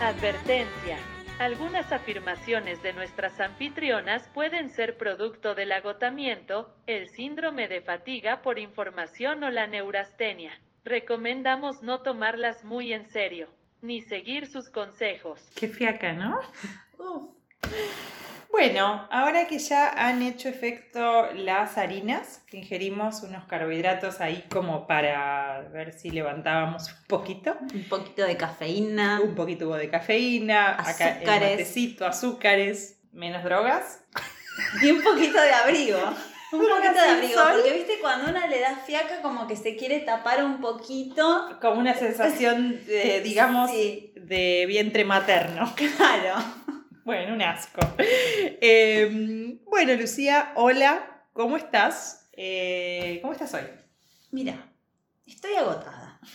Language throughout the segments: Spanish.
Advertencia. Algunas afirmaciones de nuestras anfitrionas pueden ser producto del agotamiento, el síndrome de fatiga por información o la neurastenia. Recomendamos no tomarlas muy en serio, ni seguir sus consejos. Qué fiaca, ¿no? Bueno, ahora que ya han hecho efecto las harinas, que ingerimos unos carbohidratos ahí como para ver si levantábamos un poquito. Un poquito de cafeína. Un poquito hubo de cafeína, acá el Azúcares. matecito, azúcares, menos drogas. Y un poquito de abrigo. Un poquito de abrigo. sol. Porque viste, cuando una le da fiaca, como que se quiere tapar un poquito. Como una sensación, de, digamos, Sí. de vientre materno. Claro. Bueno, un asco. Eh, bueno, Lucía, hola, ¿cómo estás? Eh, ¿Cómo estás hoy? Mira, estoy agotada.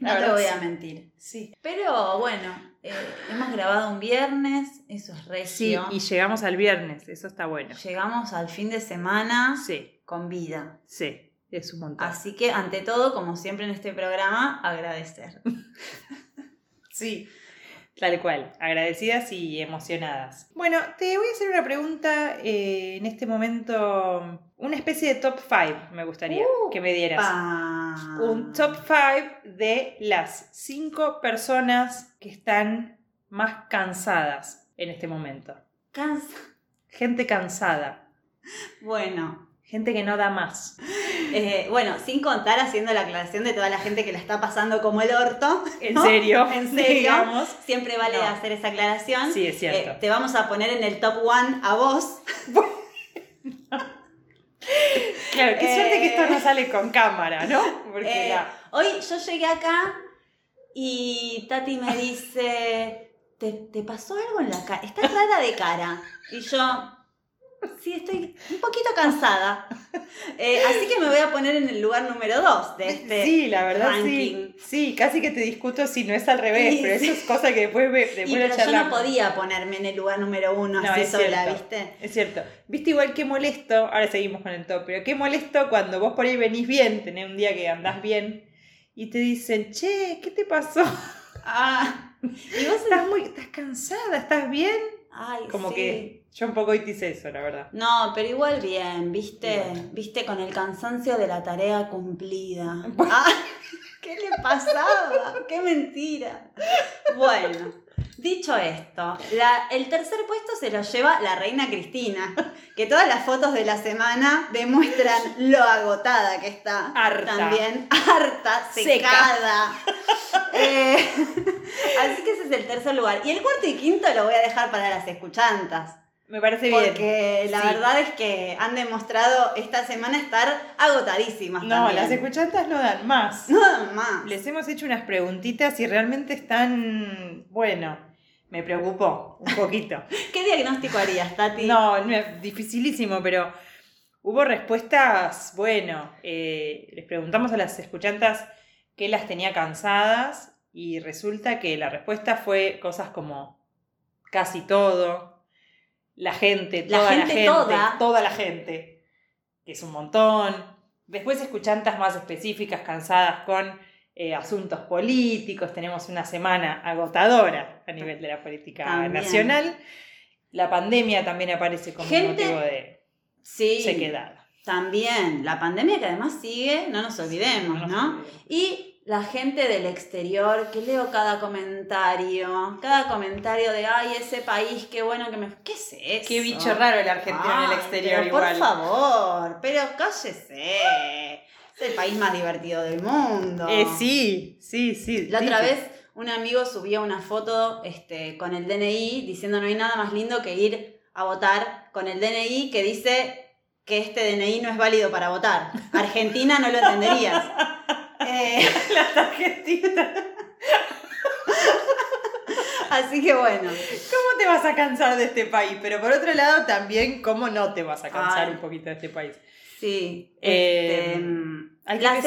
No te voy sí. a mentir. Sí. Pero bueno, eh, hemos grabado un viernes, eso es Sí, recio. y llegamos al viernes, eso está bueno. Llegamos al fin de semana Sí, con vida. sí, es un montón. Así que, ante todo, como siempre en este programa, agradecer. Sí, tal cual, agradecidas y emocionadas. Bueno, te voy a hacer una pregunta eh, en este momento, una especie de top 5 me gustaría Uh, que me dieras. Pa. Un top 5 de las 5 personas que están más cansadas en este momento. Cansa. Gente cansada, Bueno, gente que no da más. Eh, bueno, sin contar haciendo la aclaración de toda la gente que la está pasando como el orto. En ¿no? serio, En serio. digamos. Siempre vale No. hacer esa aclaración. Sí, es cierto. Eh, te vamos a poner en el top one a vos. Claro, qué Eh, suerte que esto no sale con cámara, ¿no? Porque Eh, la- Hoy yo llegué acá y Tati me dice, ¿te, te pasó algo en la cara? Estás rara de cara. Y yo, sí, estoy un poquito cansada. Eh, así que me voy a poner en el lugar número dos de este sí, la verdad ranking. sí. Sí, casi que te discuto si no es al revés, Sí, pero sí. eso es cosa que después, ve- después Y pero yo no podía ponerme en el lugar número uno No, así es sola, cierto. ¿viste? Es cierto. Viste igual que molesto, ahora seguimos con el top, pero qué molesto cuando vos por ahí venís bien, tenés un día que andás bien y te dicen, che, ¿qué te pasó? Ah, y vos Estás muy, estás cansada, ¿estás bien? Ay, Como sí. que yo un poco hice eso, la verdad. No, pero igual bien, viste, viste con el cansancio de la tarea cumplida. Ah, ¿Qué le pasaba? ¡Qué mentira! Bueno, dicho esto, la- el tercer puesto se lo lleva la reina Cristina, que todas las fotos de la semana demuestran lo agotada que está. Harta. También harta, Seca. secada. Eh, así que ese es el tercer lugar. Y el cuarto y quinto lo voy a dejar para las escuchantas. Me parece bien. Porque la Sí. verdad es que han demostrado esta semana estar agotadísimas. No, también. las escuchantas no dan más. No dan más. Les hemos hecho unas preguntitas y realmente están, bueno, me preocupó un poquito. ¿Qué diagnóstico harías, Tati? No, no es dificilísimo, pero hubo respuestas, bueno, eh, les preguntamos a las escuchantas qué las tenía cansadas y resulta que la respuesta fue cosas como casi todo, la gente, La toda la gente toda. toda la gente, que es un montón. Después escuchantas más específicas, cansadas con eh, asuntos políticos, tenemos una semana agotadora a nivel de la política También. nacional. La pandemia también aparece como Gente- motivo de Sí, sequedad. también. La pandemia que además sigue, no nos olvidemos, No nos ¿no? olvidemos. Y la gente del exterior, que leo cada comentario, cada comentario de, ay, ese país, qué bueno que me... ¿Qué es eso? Qué bicho raro el argentino en el exterior pero igual. Por favor, pero cállese. Es el país más divertido del mundo. Eh, sí, sí, sí. La otra vez un amigo subió una foto este, con el DNI diciendo no hay nada más lindo que ir a votar con el DNI que dice que este DNI no es válido para votar. Argentina no lo entenderías. Eh, La tarjetita. así que bueno. ¿Cómo te vas a cansar de este país? Pero por otro lado, también, ¿cómo no te vas a cansar Ay. un poquito de este país? Sí. Eh, este, mm, las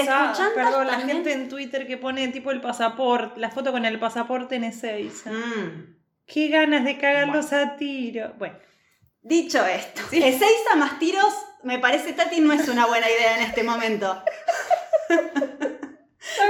la gente en Twitter que pone tipo el pasaporte, la foto con el pasaporte en ese. Mm. Qué ganas de cagarlos Bueno. a tiro. Bueno, Dicho esto, Ezeiza más tiros, me parece, Tati, no es una buena idea en este momento.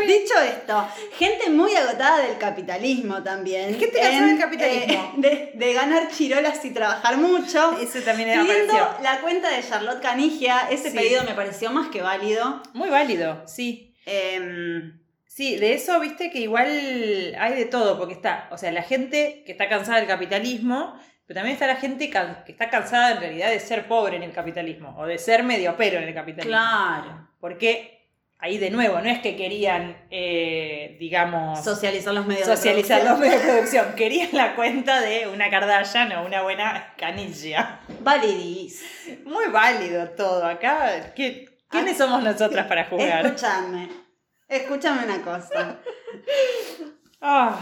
Dicho esto, gente muy agotada del capitalismo también. Gente cansada del capitalismo. eh, de, de ganar chirolas y trabajar mucho. Eso también Siguiendo pareció. la cuenta de Charlotte Canigia, ese Sí. pedido me pareció más que válido. Muy válido, sí. Em, Sí, de eso, viste que igual hay de todo, porque está, o sea, la gente que está cansada del capitalismo, pero también está la gente que está cansada en realidad de ser pobre en el capitalismo, o de ser medio pero en el capitalismo. claro. Porque ahí de nuevo, no es que querían, eh, digamos, Socializar los medios de socializar los producción. medios de producción, querían la cuenta de una Kardashian o una buena canilla. Validís. Muy válido todo acá. ¿Qué- ¿Quiénes somos nosotras para jugar? Escúchame. Escúchame una cosa. Ah,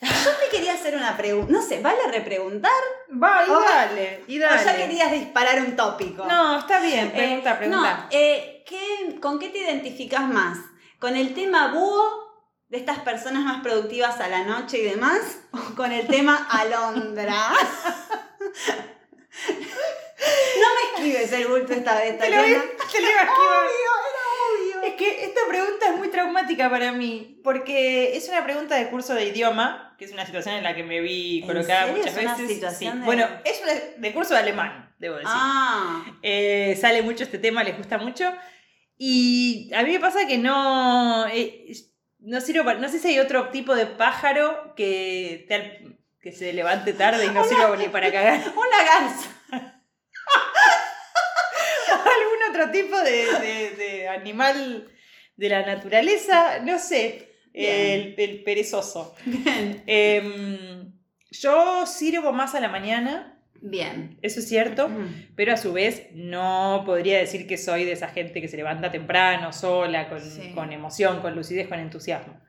Yo te quería hacer una pregunta. No sé, ¿vale repreguntar? va, y Oh, dale, y ¿O ya querías disparar un tópico? No, está bien, pregunta, Eh, pregunta. No, eh, ¿qué- ¿con qué te identificas más? ¿Con el tema búho de estas personas más productivas a la noche y demás? ¿O con el tema alondra? no me escribes el bulto esta vez, te lo, voy- Tatiana. te lo iba a esquivar. Obvio, era obvio. Es que esta pregunta es muy traumática para mí, porque es una pregunta de curso de idioma, que es una situación en la que me vi ¿En colocada muchas ¿Es una veces. situación Sí. de- Bueno, es una de curso de alemán, debo decir. Ah, Eh, sale mucho este tema, les gusta mucho. Y a mí me pasa que no. eh, no sirvo para- No sé si hay otro tipo de pájaro que, te que se levante tarde y no sirva ni para cagar. una garza. Algún otro tipo de, de- de animal de la naturaleza, no sé. El, el perezoso. Bien. Em, yo sirvo más a la mañana, Bien. eso es cierto. Mm. Pero a su vez no podría decir que soy de esa gente que se levanta temprano, sola, con, Sí. con emoción, con lucidez, con entusiasmo.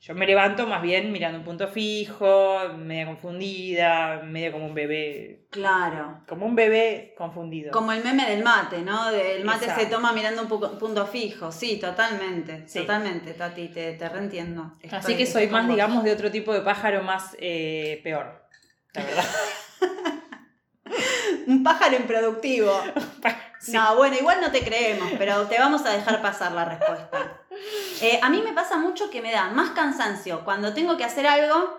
Yo me levanto más bien mirando un punto fijo, media confundida, medio como un bebé, Claro. como un bebé confundido. Como el meme del mate, ¿no? El mate Exacto. se toma mirando un pu- punto fijo. Sí, totalmente. Sí. Totalmente, Tati, te, te reentiendo. Así que soy más, vos. digamos, de otro tipo de pájaro más eh, peor. La verdad. Un pájaro improductivo. Sí. No, bueno, igual no te creemos, pero te vamos a dejar pasar la respuesta. Eh, a mí me pasa mucho que me da más cansancio cuando tengo que hacer algo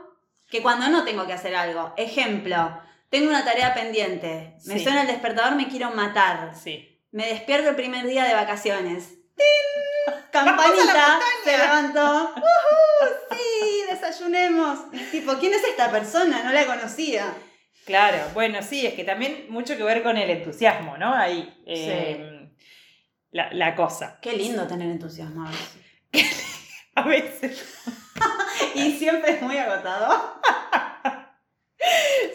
que cuando no tengo que hacer algo. Ejemplo, tengo una tarea pendiente, me Sí. suena el despertador, me quiero matar. Sí. Me despierto el primer día de vacaciones. ¡Tin! Campanita, se levantó. Sí, desayunemos. Tipo, ¿quién es esta persona? No la conocía. Claro, bueno, sí, es que también mucho que ver con el entusiasmo, ¿no? Ahí. eh, la, la cosa. Qué lindo tener entusiasmo a veces. A veces. Y siempre es muy agotador.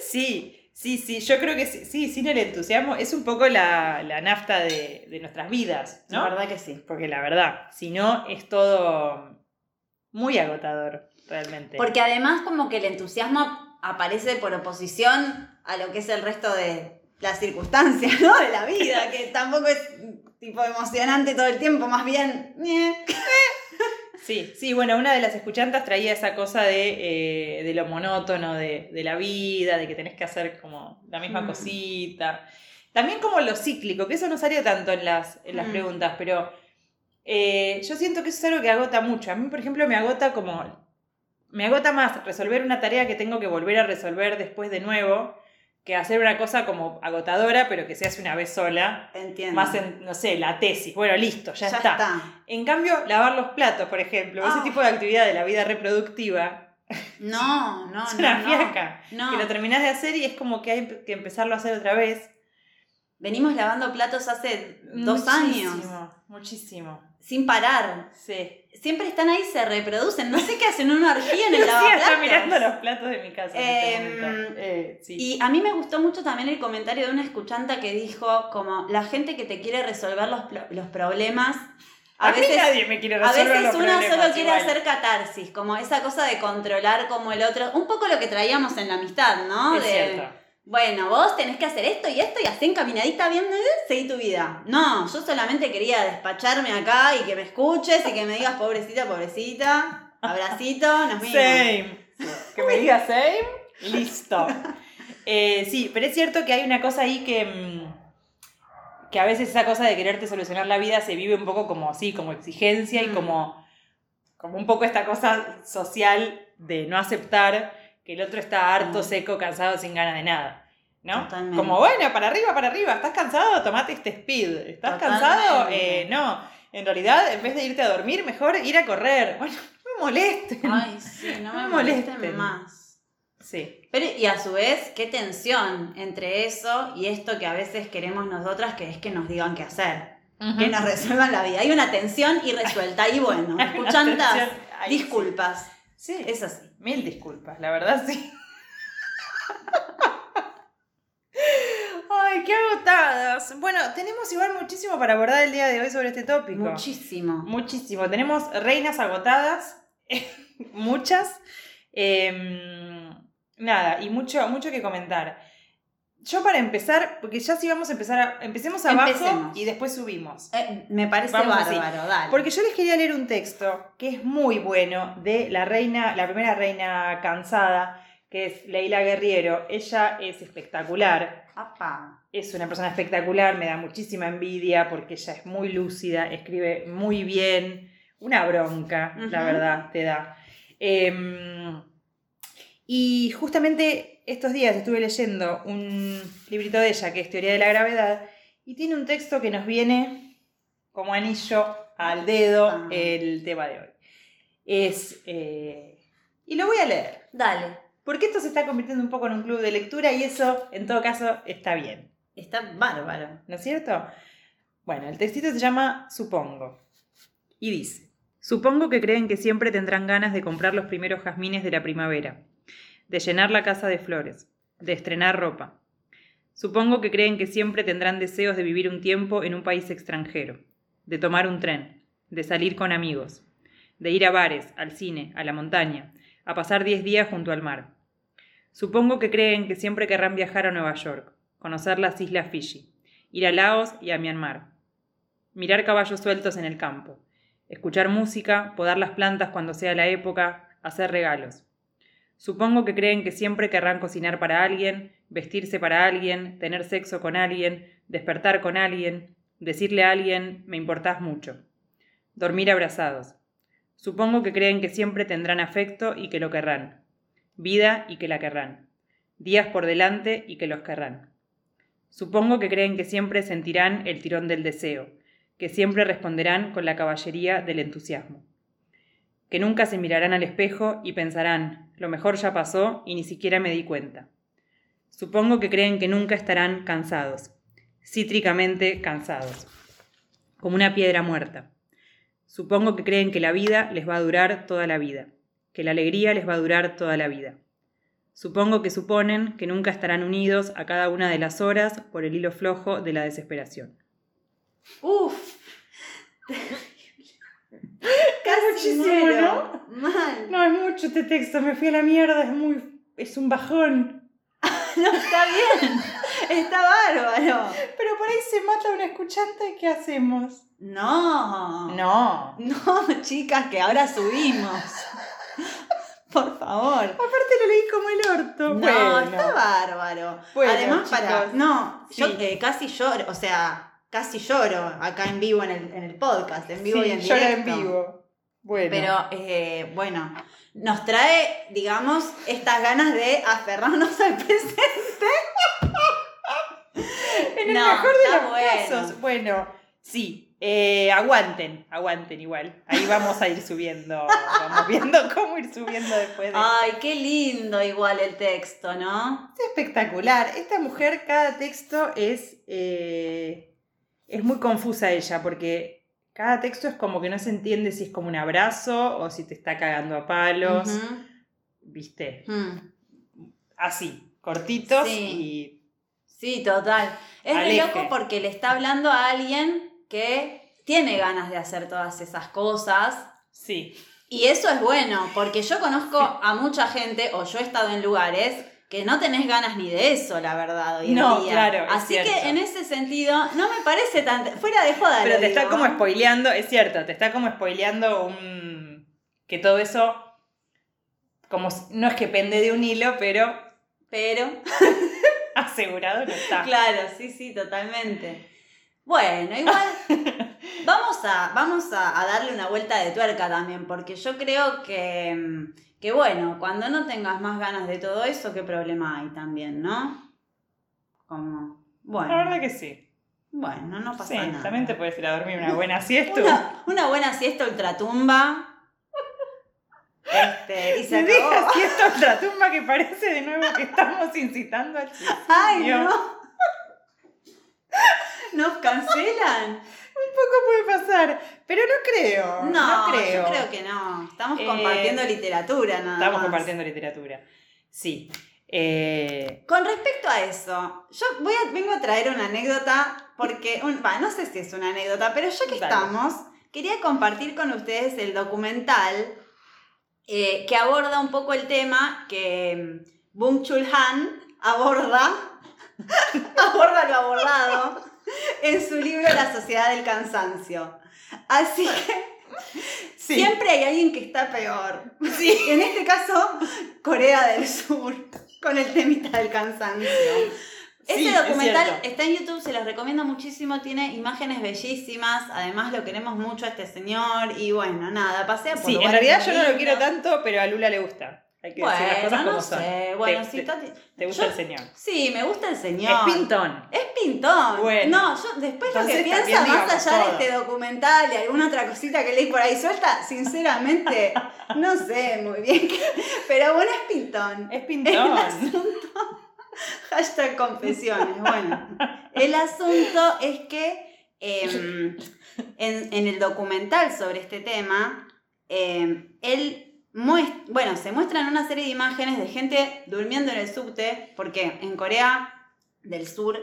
Sí, sí, sí, yo creo que sí, sí, sin el entusiasmo es un poco la, la nafta de, de nuestras vidas, ¿no? La verdad que sí. Porque la verdad, si no, es todo muy agotador, realmente. Porque además como que el entusiasmo aparece por oposición a lo que es el resto de las circunstancias, ¿no? De la vida, que tampoco es tipo emocionante todo el tiempo, más bien... ñe. Sí, sí, bueno, una de las escuchantas traía esa cosa de, eh, de lo monótono de, de la vida, de que tenés que hacer como la misma Mm. cosita. También como lo cíclico, que eso no salió tanto en las, en las Mm. preguntas, pero eh, yo siento que eso es algo que agota mucho. A mí, por ejemplo, me agota como... Me agota más resolver una tarea que tengo que volver a resolver después de nuevo que hacer una cosa como agotadora, pero que se hace una vez sola. Entiendo. Más en, no sé, la tesis. Bueno, listo, ya, ya está. está. En cambio, lavar los platos, por ejemplo, Ah. ese tipo de actividad de la vida reproductiva, No, no, es no. una no. fiaca. No. Que lo terminás de hacer y es como que hay que empezarlo a hacer otra vez. Venimos lavando platos hace dos años, Muchísimo, muchísimo. sin parar. Sí. Siempre están ahí, se reproducen. No sé qué hacen una orgía en el Lucía está lavaplatos. mirando los platos de mi casa en este Em. Eh, sí. Y a mí me gustó mucho también el comentario de una escuchanta que dijo como la gente que te quiere resolver los, los problemas, a, a mí veces, nadie me quiere a resolver veces los uno solo quiere igual. hacer catarsis, como esa cosa de controlar como el otro, un poco lo que traíamos en la amistad, ¿no? Es de, cierto. Bueno, vos tenés que hacer esto y esto y así encaminadita bien, seguí tu vida. No, yo solamente quería despacharme acá y que me escuches y que me digas pobrecita, pobrecita, abracito, nos vimos. Same. Que me diga same, listo. Eh, sí, pero es cierto que hay una cosa ahí que, mm, que a veces esa cosa de quererte solucionar la vida se vive un poco como así, como exigencia y Mm. como, como un poco esta cosa social de no aceptar que el otro está harto, seco, cansado, sin ganas de nada. ¿no? Totalmente. Como, bueno, para arriba, para arriba, ¿estás cansado? Tomate este speed. ¿Estás Totalmente. cansado? Eh, no. En realidad, en vez de irte a dormir, mejor ir a correr. Bueno, no me molesten. Ay, sí, no me No molesten molesten. más. Sí. Pero, y a su vez, qué tensión entre eso y esto que a veces queremos nosotras, que es que nos digan qué hacer, que nos resuelvan la vida. Hay una tensión irresuelta. Y bueno, Hay una escuchantas, disculpas. Sí, Es así. Mil disculpas, la verdad sí. Ay, qué agotadas. Bueno, tenemos igual muchísimo para abordar el día de hoy sobre este tópico. Muchísimo. Muchísimo. Tenemos reinas agotadas, muchas. Em, nada, y mucho, mucho que comentar. Yo para empezar, porque ya sí vamos a empezar, a- empecemos abajo Empecemos. y después subimos. Eh, me parece Vamos bárbaro, dale. Porque yo les quería leer un texto que es muy bueno de la reina, la primera reina cansada, que es Leila Guerriero. Ella es espectacular, Apa. es una persona espectacular, me da muchísima envidia porque ella es muy lúcida, escribe muy bien, una bronca, la verdad, te da. Em, y justamente estos días estuve leyendo un librito de ella que es Teoría de la Gravedad y tiene un texto que nos viene como anillo al dedo Ah. el tema de hoy. Es... eh, y lo voy a leer. Dale. Porque esto se está convirtiendo un poco en un club de lectura y eso, en todo caso, está bien. Está bárbaro. ¿No es cierto? Bueno, el textito se llama Supongo. Y dice, Supongo que creen que siempre tendrán ganas de comprar los primeros jazmines de la primavera, de llenar la casa de flores, de estrenar ropa. Supongo que creen que siempre tendrán deseos de vivir un tiempo en un país extranjero, de tomar un tren, de salir con amigos, de ir a bares, al cine, a la montaña, a pasar 10 días junto al mar. Supongo que creen que siempre querrán viajar a Nueva York, conocer las islas Fiji, ir a Laos y a Myanmar, mirar caballos sueltos en el campo, escuchar música, podar las plantas cuando sea la época, hacer regalos. Supongo que creen que siempre querrán cocinar para alguien, vestirse para alguien, tener sexo con alguien, despertar con alguien, decirle a alguien, me importás mucho. Dormir abrazados. Supongo que creen que siempre tendrán afecto y que lo querrán. Vida y que la querrán. Días por delante y que los querrán. Supongo que creen que siempre sentirán el tirón del deseo, que siempre responderán con la caballería del entusiasmo. Que nunca se mirarán al espejo y pensarán, lo mejor ya pasó y ni siquiera me di cuenta. Supongo que creen que nunca estarán cansados, cítricamente cansados, como una piedra muerta. Supongo que creen que la vida les va a durar toda la vida, que la alegría les va a durar toda la vida. Supongo que suponen que nunca estarán unidos a cada una de las horas por el hilo flojo de la desesperación. Uf. Casi muchísimo, muero. Mal. No, es mucho este texto, me fui a la mierda, es muy... es un bajón. No, está bien. Está bárbaro. Pero por ahí se mata una escuchante, ¿qué hacemos? No. No. No, chicas, que ahora subimos. Por favor. Aparte lo leí como el orto. No, bueno. está bárbaro. Bueno, Además, para. No, yo Sí. eh, casi lloro, o sea, casi lloro acá en vivo en el, en el podcast, en vivo Sí, y en directo. en vivo. Bueno. Pero eh, bueno, nos trae, digamos, estas ganas de aferrarnos al presente. en el no, mejor de los bueno. casos. Bueno, sí. eh, aguanten, aguanten igual. Ahí vamos a ir subiendo. Vamos viendo cómo ir subiendo después de Ay, qué lindo igual el texto, ¿no? Es espectacular. Esta mujer, cada texto es. eh, es muy confusa ella, porque cada texto es como que no se entiende si es como un abrazo o si te está cagando a palos. ¿Viste? Mm. Así, cortitos Sí. y. Sí, total. Es re Aleje. loco porque le está hablando a alguien que tiene ganas de hacer todas esas cosas. Sí. Y eso es bueno, porque yo conozco a mucha gente, o yo he estado en lugares, que no tenés ganas ni de eso, la verdad, hoy en No, día. claro, Así que en ese sentido, no me parece tan. Fuera de joda, Pero te está como ¿eh? spoileando, es cierto, te está como spoileando un. que todo eso. como no es que pende de un hilo, pero pero Asegurado no está. Claro, sí, sí, totalmente. Bueno, igual vamos a, vamos a, a darle una vuelta de tuerca también, porque yo creo que, mm, que, bueno, cuando no tengas más ganas de todo eso, ¿qué problema hay también, no? Como, La verdad bueno, que sí. bueno, no pasa Sí, nada. también te puedes ir a dormir una buena siesta. Una, una buena siesta ultratumba. Este, y se Se acabó. deja siesta otra tumba que parece de nuevo que estamos incitando al suicidio. ¡Ay, no! ¿Nos cancelan? Poco puede pasar, pero no creo. No, No, creo. yo creo que no. Estamos Eh, compartiendo literatura nada Estamos más. compartiendo literatura. Sí. Eh, Con respecto a eso, yo voy a, vengo a traer una anécdota porque, un- no sé si es una anécdota, pero ya que Dale. estamos, quería compartir con ustedes el documental eh, que aborda un poco el tema que mm, Bung Chul Han aborda, aborda lo abordado en su libro La Sociedad del Cansancio. Así que sí. siempre hay alguien que está peor. En este caso, Corea del Sur, con el temita del cansancio. Sí, Este es documental está en YouTube, se los recomiendo muchísimo, tiene imágenes bellísimas, además lo queremos mucho a este señor y bueno, nada, pasea por Sí, en realidad yo no lo quiero tanto, pero a Lula le gusta. Hay que decir las cosas Bueno, como no son. sé, bueno, Te- si te- ¿Te gusta yo- el señor? Sí, me gusta el señor. Es pintón. Es pintón. Bueno. No, yo después lo que piensa más allá de este documental y alguna otra cosita que leí por ahí suelta, sinceramente, no sé muy bien. Pero bueno, es pintón. Es El pintón. asunto. Hashtag confesiones. Bueno, el asunto es que em, en, en el documental sobre este tema, em, él bueno, se muestran una serie de imágenes de gente durmiendo en el subte, porque en Corea del Sur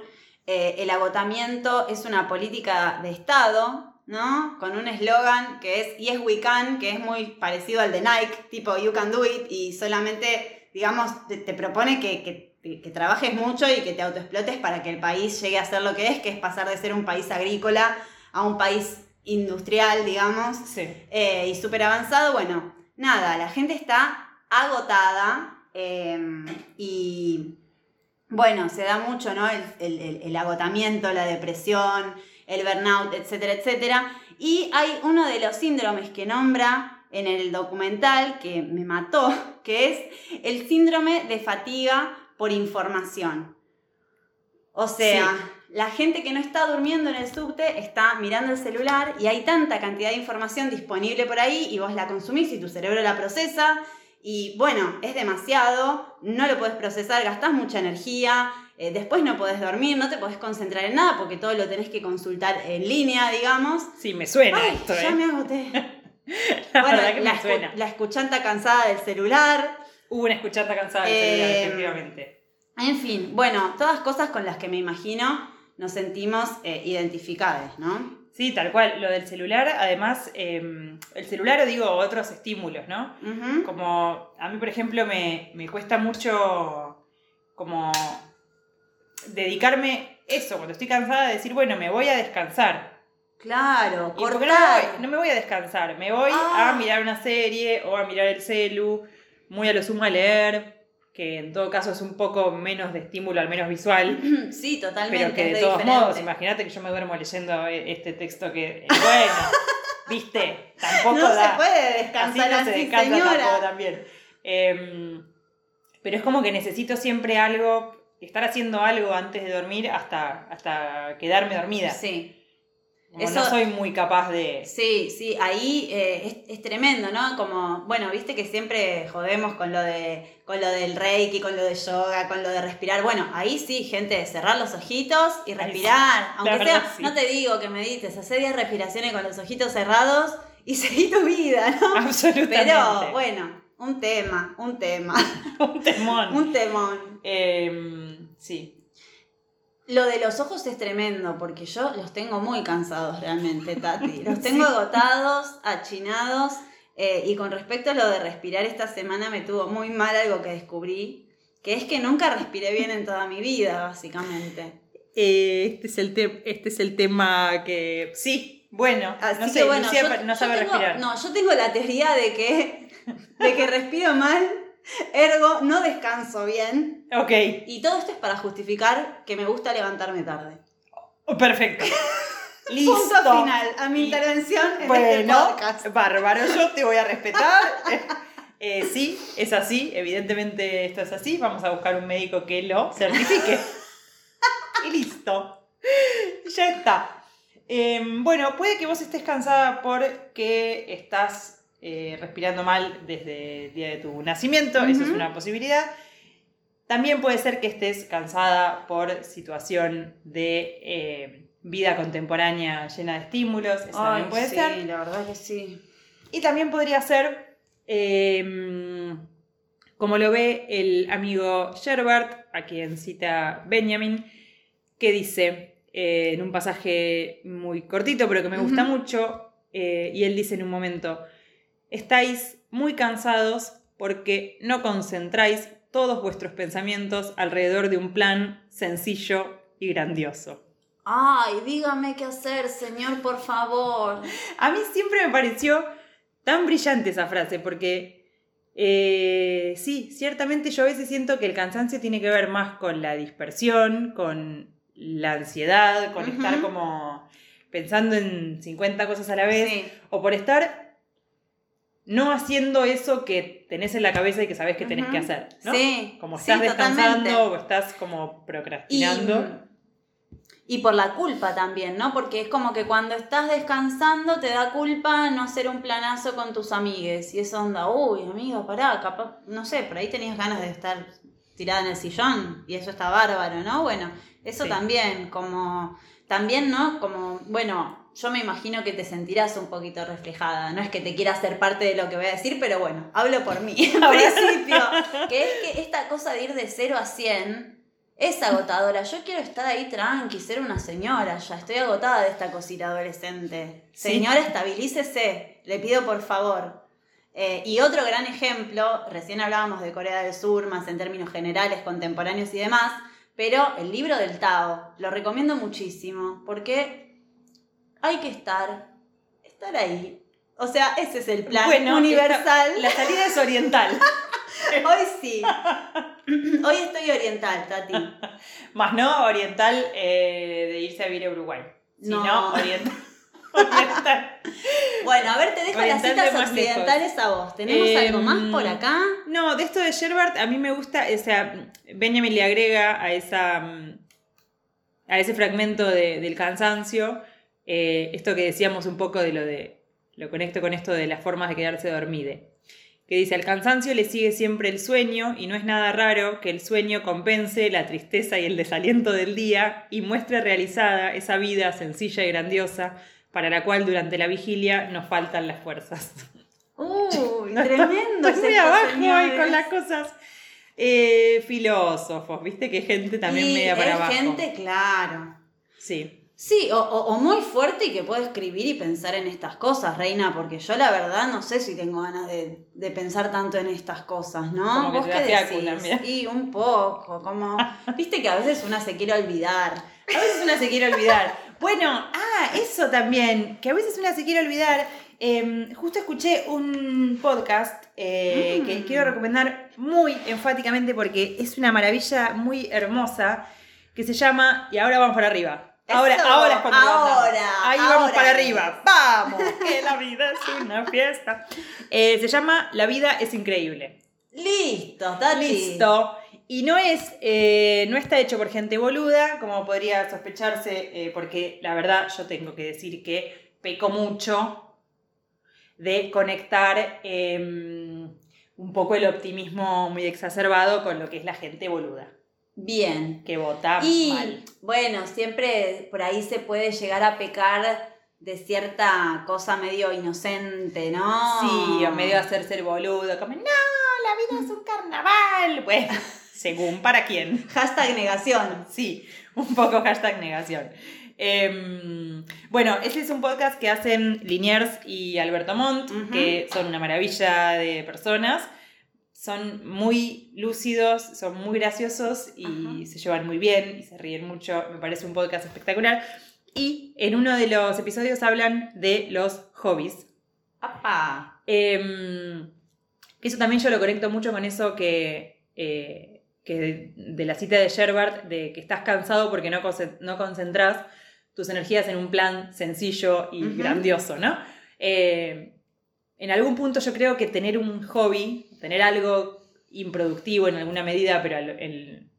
eh, el agotamiento es una política de Estado. ¿no? Con un eslogan que es Yes We Can, que es muy parecido al de Nike, tipo You Can Do It, y solamente, digamos, te, te propone que, que- que- que trabajes mucho y que te autoexplotes para que el país llegue a ser lo que es, que es pasar de ser un país agrícola a un país industrial, digamos, Sí. eh, y súper avanzado. Bueno, nada, la gente está agotada eh, y bueno, se da mucho, ¿no? El agotamiento, la depresión, el burnout, etcétera, etcétera. Y hay uno de los síndromes que nombra en el documental que me mató, que es el síndrome de fatiga por información. O sea, la gente que no está durmiendo en el subte está mirando el celular y hay tanta cantidad de información disponible por ahí y vos la consumís y tu cerebro la procesa y bueno, es demasiado, no lo podés procesar, gastás mucha energía, eh, después no podés dormir, no te podés concentrar en nada porque todo lo tenés que consultar en línea, digamos. Sí, me suena Ay, esto, ya ¿eh? me agoté. La bueno, verdad que la, me escu- suena. la escuchanta cansada del celular. Hubo una escuchata cansada del Eh, celular, efectivamente. En fin, bueno, todas cosas con las que me imagino nos sentimos eh, identificadas, ¿no? Sí, tal cual. Lo del celular, además, eh, el celular o digo otros estímulos, ¿no? Como a mí, por ejemplo, me, me cuesta mucho como dedicarme eso, cuando estoy cansada, de decir, bueno, me voy a descansar. Claro, ¿Y por qué no, me cortar. voy? No me voy a descansar, me voy Ah. a mirar una serie o a mirar el celu, muy a lo sumo a leer, que en todo caso es un poco menos de estímulo, al menos visual. Sí, totalmente. Pero que de todos diferente. modos, imagínate que yo me duermo leyendo e- este texto que, eh, bueno, viste, tampoco no da. se puede así descansar no así, se descansa señora. tampoco también. Em, pero es como que necesito siempre algo, estar haciendo algo antes de dormir hasta, hasta quedarme dormida. Sí, Como Eso- No soy muy capaz de... sí, sí, ahí eh, es, es tremendo, ¿no? Como, bueno, viste que siempre jodemos con lo de con lo del reiki, con lo de yoga, con lo de respirar. Bueno, ahí sí, gente, cerrar los ojitos y respirar. sí, Aunque verdad sea, sí. no te digo que medites, hacer 10 respiraciones con los ojitos cerrados y seguí tu vida, ¿no? Absolutamente. Pero bueno, un tema, un tema, Un temón. un temón. Em, sí. Lo de los ojos es tremendo, porque yo los tengo muy cansados realmente, Tati. Los tengo agotados, achinados. eh, y con respecto a lo de respirar, esta semana me tuvo muy mal algo que descubrí, que es que nunca respiré bien en toda mi vida, básicamente. Eh, este, es el te- este es el tema que... Sí, bueno, Así no que sé, bueno, Lucía yo- no sabe tengo- respirar. No, yo tengo la teoría de que, de que respiro mal Ergo, no descanso bien. Ok, Y todo esto es para justificar que me gusta levantarme tarde. oh, perfecto. Listo. Punto final a mi intervención en este Bueno, podcast. bárbaro, yo te voy a respetar. Eh, sí, es así, evidentemente esto es así. Vamos a buscar un médico que lo certifique. y listo. Ya está. Eh, bueno, puede que vos estés cansada porque estás eh, respirando mal desde el día de tu nacimiento, eso es una posibilidad. También puede ser que estés cansada por situación de eh, vida contemporánea llena de estímulos, eso también puede sí, ser. la verdad que sí. Y también podría ser, eh, como lo ve el amigo Sherbert, a quien cita Benjamin, que dice eh, en un pasaje muy cortito, pero que me gusta mucho, y él dice en un momento, estáis muy cansados porque no concentráis todos vuestros pensamientos alrededor de un plan sencillo y grandioso. Ay, dígame qué hacer, señor, por favor. A mí siempre me pareció tan brillante esa frase, porque eh, sí, ciertamente yo a veces siento que el cansancio tiene que ver más con la dispersión, con la ansiedad, con estar como pensando en 50 cosas a la vez, Sí. o por estar no haciendo eso que tenés en la cabeza y que sabés que tenés que hacer, ¿no? Sí, Como sí, estás descansando totalmente. o estás como procrastinando. Y por la culpa también, ¿no? Porque es como que cuando estás descansando te da culpa no hacer un planazo con tus amigues. Y eso onda, uy, amiga, pará, capaz, no sé, por ahí tenías ganas de estar tirada en el sillón y eso está bárbaro, ¿no? Bueno, eso Sí. también, como, también, ¿no? Como, bueno, yo me imagino que te sentirás un poquito reflejada. No es que te quiera hacer parte de lo que voy a decir, pero bueno, hablo por mí, en principio. Que es que esta cosa de ir de 0 a 100 es agotadora. Yo quiero estar ahí tranqui, ser una señora ya. Estoy agotada de esta cosita adolescente. Sí. Señora, estabilícese. Le pido por favor. Eh, y otro gran ejemplo, recién hablábamos de Corea del Sur, más en términos generales, contemporáneos y demás, pero el libro del Tao, lo recomiendo muchísimo, porque hay que estar, estar ahí. O sea, ese es el plan Bueno, universal. esta- la salida es oriental. Hoy sí. Hoy estoy oriental, Tati. Más no oriental eh, de irse a vivir a Uruguay. No. Sino oriental. oriental. Bueno, a ver, te dejo las Oriental citas occidentales a vos. ¿Tenemos Em, algo más por acá? No, de esto de Sherbert, a mí me gusta, o sea, Benjamin le agrega a esa mm, a ese fragmento de- del cansancio, eh, esto que decíamos un poco de lo de, lo conecto con esto de las formas de quedarse dormide, que dice, al cansancio le sigue siempre el sueño y no es nada raro que el sueño compense la tristeza y el desaliento del día y muestre realizada esa vida sencilla y grandiosa para la cual durante la vigilia nos faltan las fuerzas. Uy, tremendo. Estoy abajo señores. con las cosas. Eh, filósofos, viste que gente también Y media para es abajo. gente, claro. Sí. Sí, o, o- o muy fuerte y que puede escribir y pensar en estas cosas, Reina, porque yo la verdad no sé si tengo ganas de, de pensar tanto en estas cosas, ¿no? Como que ¿Vos qué decís? Y un poco, como, viste que a veces una se quiere olvidar. A veces una se quiere olvidar. Bueno, ah, eso también, que a veces una se quiere olvidar. Eh, justo escuché un podcast eh, Mm. que quiero recomendar muy enfáticamente porque es una maravilla muy hermosa que se llama Y ahora vamos para arriba. Ahora, Eso, ahora es cuando ahora. Ahí vamos para es. arriba. Vamos, que la vida es una fiesta. Eh, se llama La vida es increíble. Listo, Tati. Listo. Y no es, eh, no está hecho por gente boluda, como podría sospecharse, eh, porque la verdad yo tengo que decir que peco mucho de conectar eh, un poco el optimismo muy exacerbado con lo que es la gente boluda, Bien. que vota Y mal. bueno, siempre por ahí se puede llegar a pecar de cierta cosa medio inocente, ¿no? Sí, o medio hacerse el boludo, como, no, la vida es un carnaval. Bueno, según para quién. Hashtag negación. Sí, un poco hashtag negación. Em, bueno, ese es un podcast que hacen Liniers y Alberto Montt, que son una maravilla de personas. Son muy lúcidos, son muy graciosos y Ajá. se llevan muy bien y se ríen mucho. Me parece un podcast espectacular. Y en uno de los episodios hablan de los hobbies. ¡Apa! Em, eso también yo lo conecto mucho con eso que, eh, que de, de la cita de Sherbert, de que estás cansado porque no, no concentras tus energías en un plan sencillo y grandioso, ¿no? Eh, en algún punto yo creo que tener un hobby, tener algo improductivo en alguna medida, pero, al- el-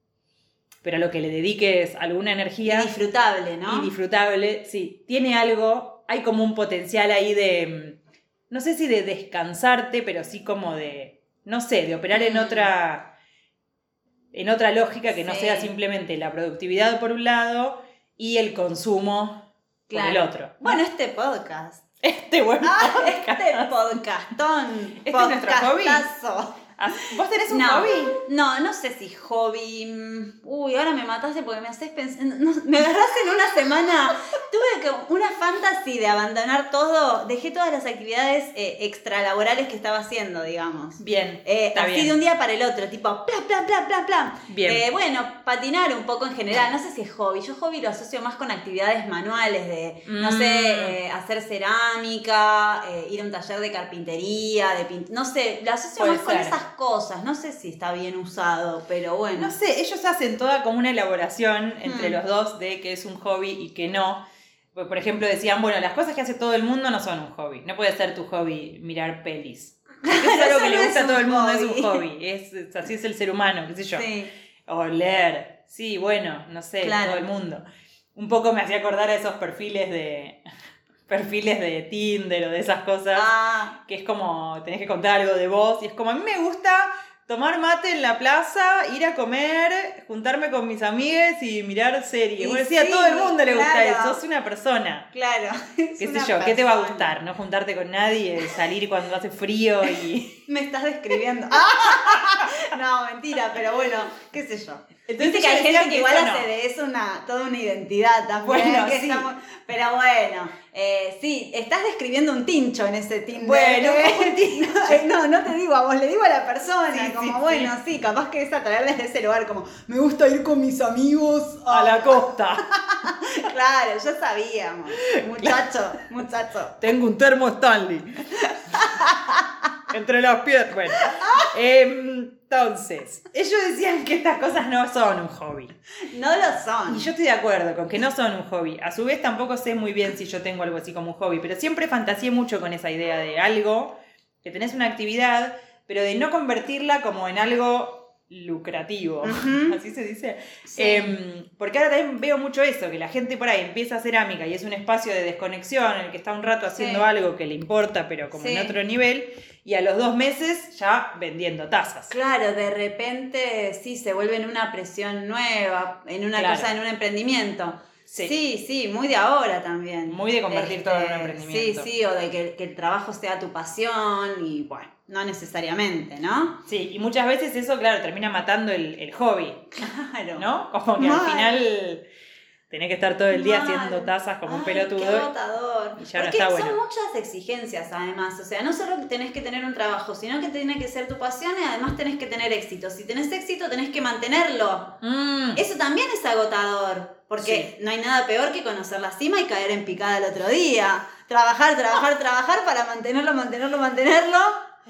pero a lo que le dediques alguna Y energía disfrutable, ¿no? y disfrutable, sí, tiene algo, hay como un potencial ahí de, no sé si de descansarte, pero sí como de, no sé, de operar en Mm. otra, en otra lógica que no sea simplemente la productividad por un lado y el consumo por el otro. Bueno, este podcast. Este bueno. Ah, este podcastón. ¿Este es nuestro hobby? ¿Vos tenés un no, hobby? No, no sé si hobby. mm, Uy, ahora me mataste porque me haces pensar. no, me agarraste en una semana. Tuve que una fantasy de abandonar todo. Dejé todas las actividades eh, extralaborales que estaba haciendo, digamos. Bien, Eh, está así bien. de un día para el otro, tipo, plan, plan, plan, plan, plan. Bien. Eh, bueno, patinar un poco en general, no sé si es hobby. Yo hobby lo asocio más con actividades manuales de, no Mm. sé, eh, hacer cerámica, eh, ir a un taller de carpintería, de pin- no sé, lo asocio Puede más con esas cosas. No sé si está bien usado, pero bueno. No sé, ellos hacen toda como una elaboración entre Hmm. los dos de que es un hobby y que no. Por por ejemplo, decían, bueno, las cosas que hace todo el mundo no son un hobby. No puede ser tu hobby mirar pelis. Porque es algo que le gusta a todo el mundo, es un hobby. hobby. Es, es- así es el ser humano, qué sé yo. Sí. O leer. Sí, bueno, no sé, Claro. todo el mundo. Un poco me hacía acordar a esos perfiles de. Perfiles de Tinder o de esas cosas Ah, que es como tenés que contar algo de vos y es como a mí me gusta tomar mate en la plaza, ir a comer, juntarme con mis amigues y mirar series. Bueno, sí, a todo el mundo le gusta claro. eso, sos una persona. claro. ¿Qué sé yo? ¿Qué te va a gustar? ¿No juntarte con nadie? ¿Salir cuando hace frío? y Me estás describiendo. no, mentira, pero bueno, qué sé yo. Entonces Viste que hay gente que que igual no. hace de eso una, toda una identidad también. Bueno, que sí. Pero bueno, eh, sí, estás describiendo un tincho en ese Tinder. Bueno, ¿eh? No, no te digo a vos, le digo a la persona, Sí, como sí, bueno, sí. capaz que es atraerles de ese lugar, como me gusta ir con mis amigos a la costa. Claro, ya sabíamos. Muchacho, muchacho. Tengo un termo Stanley. Entre las piernas. Bueno. Em, entonces, ellos decían que estas cosas no son un hobby. No lo son. Y yo estoy de acuerdo con que no son un hobby. A su vez tampoco sé muy bien si yo tengo algo así como un hobby, pero siempre fantaseé mucho con esa idea de algo, que tenés una actividad, pero de no convertirla como en algo lucrativo. Ujú. Así se dice. Sí. Em, porque ahora también veo mucho eso, que la gente por ahí empieza a cerámica y es un espacio de desconexión en el que está un rato haciendo Sí. algo que le importa, pero como en Sí. otro nivel, y a los dos meses ya vendiendo tazas. Claro, de repente sí se vuelve en una presión nueva, en una Claro. cosa, en un emprendimiento. Sí. Sí, sí, muy de ahora también. Muy de convertir todo en un emprendimiento. Sí, sí, o de que, que el trabajo sea tu pasión y bueno, no necesariamente, ¿no? Sí, y muchas veces eso, claro, termina matando el, el hobby. Claro. ¿no? Como que Mal. al final tenés que estar todo el día Mal. haciendo tazas como un Ay, pelotudo. Qué agotador. y ya no Porque está son bueno. muchas exigencias además. O sea, no solo tenés que tener un trabajo, sino que tiene que ser tu pasión y además tenés que tener éxito. Si tenés éxito, tenés que mantenerlo. Mm, Eso también es agotador. Porque no hay nada peor que conocer la cima y caer en picada el otro día. Trabajar, trabajar, trabajar para mantenerlo, mantenerlo, mantenerlo.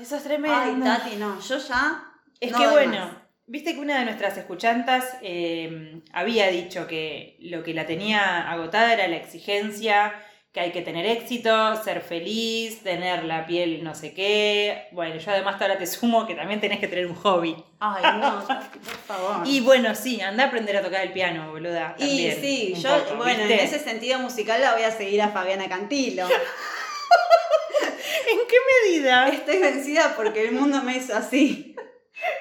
Eso es tremendo. Ay, Tati, no, yo ya. es no que bueno, más. viste que una de nuestras escuchantas eh, había dicho que lo que la tenía agotada era la exigencia, que hay que tener éxito, ser feliz, tener la piel no sé qué. Bueno, yo además ahora te sumo que también tenés que tener un hobby. Ay, no, Tati, por favor. Y bueno, sí, anda a aprender a tocar el piano, boluda. Y también, sí, un yo, poco, bueno, ¿viste? en ese sentido musical la voy a seguir a Fabiana Cantilo. ¿En qué medida? Estoy vencida porque el mundo me hizo así.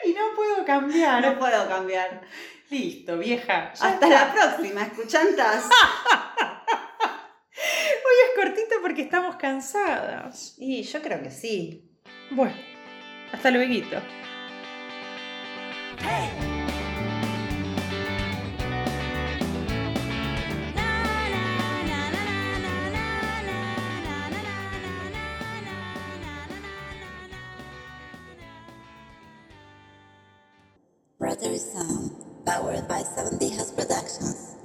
Y no puedo cambiar. No puedo cambiar. Listo, vieja. Hasta está. la próxima, escuchantas. Hoy es cortito porque estamos cansadas. Y yo creo que sí. Bueno, hasta luego. Brother Sound, um, powered by 70 House Productions.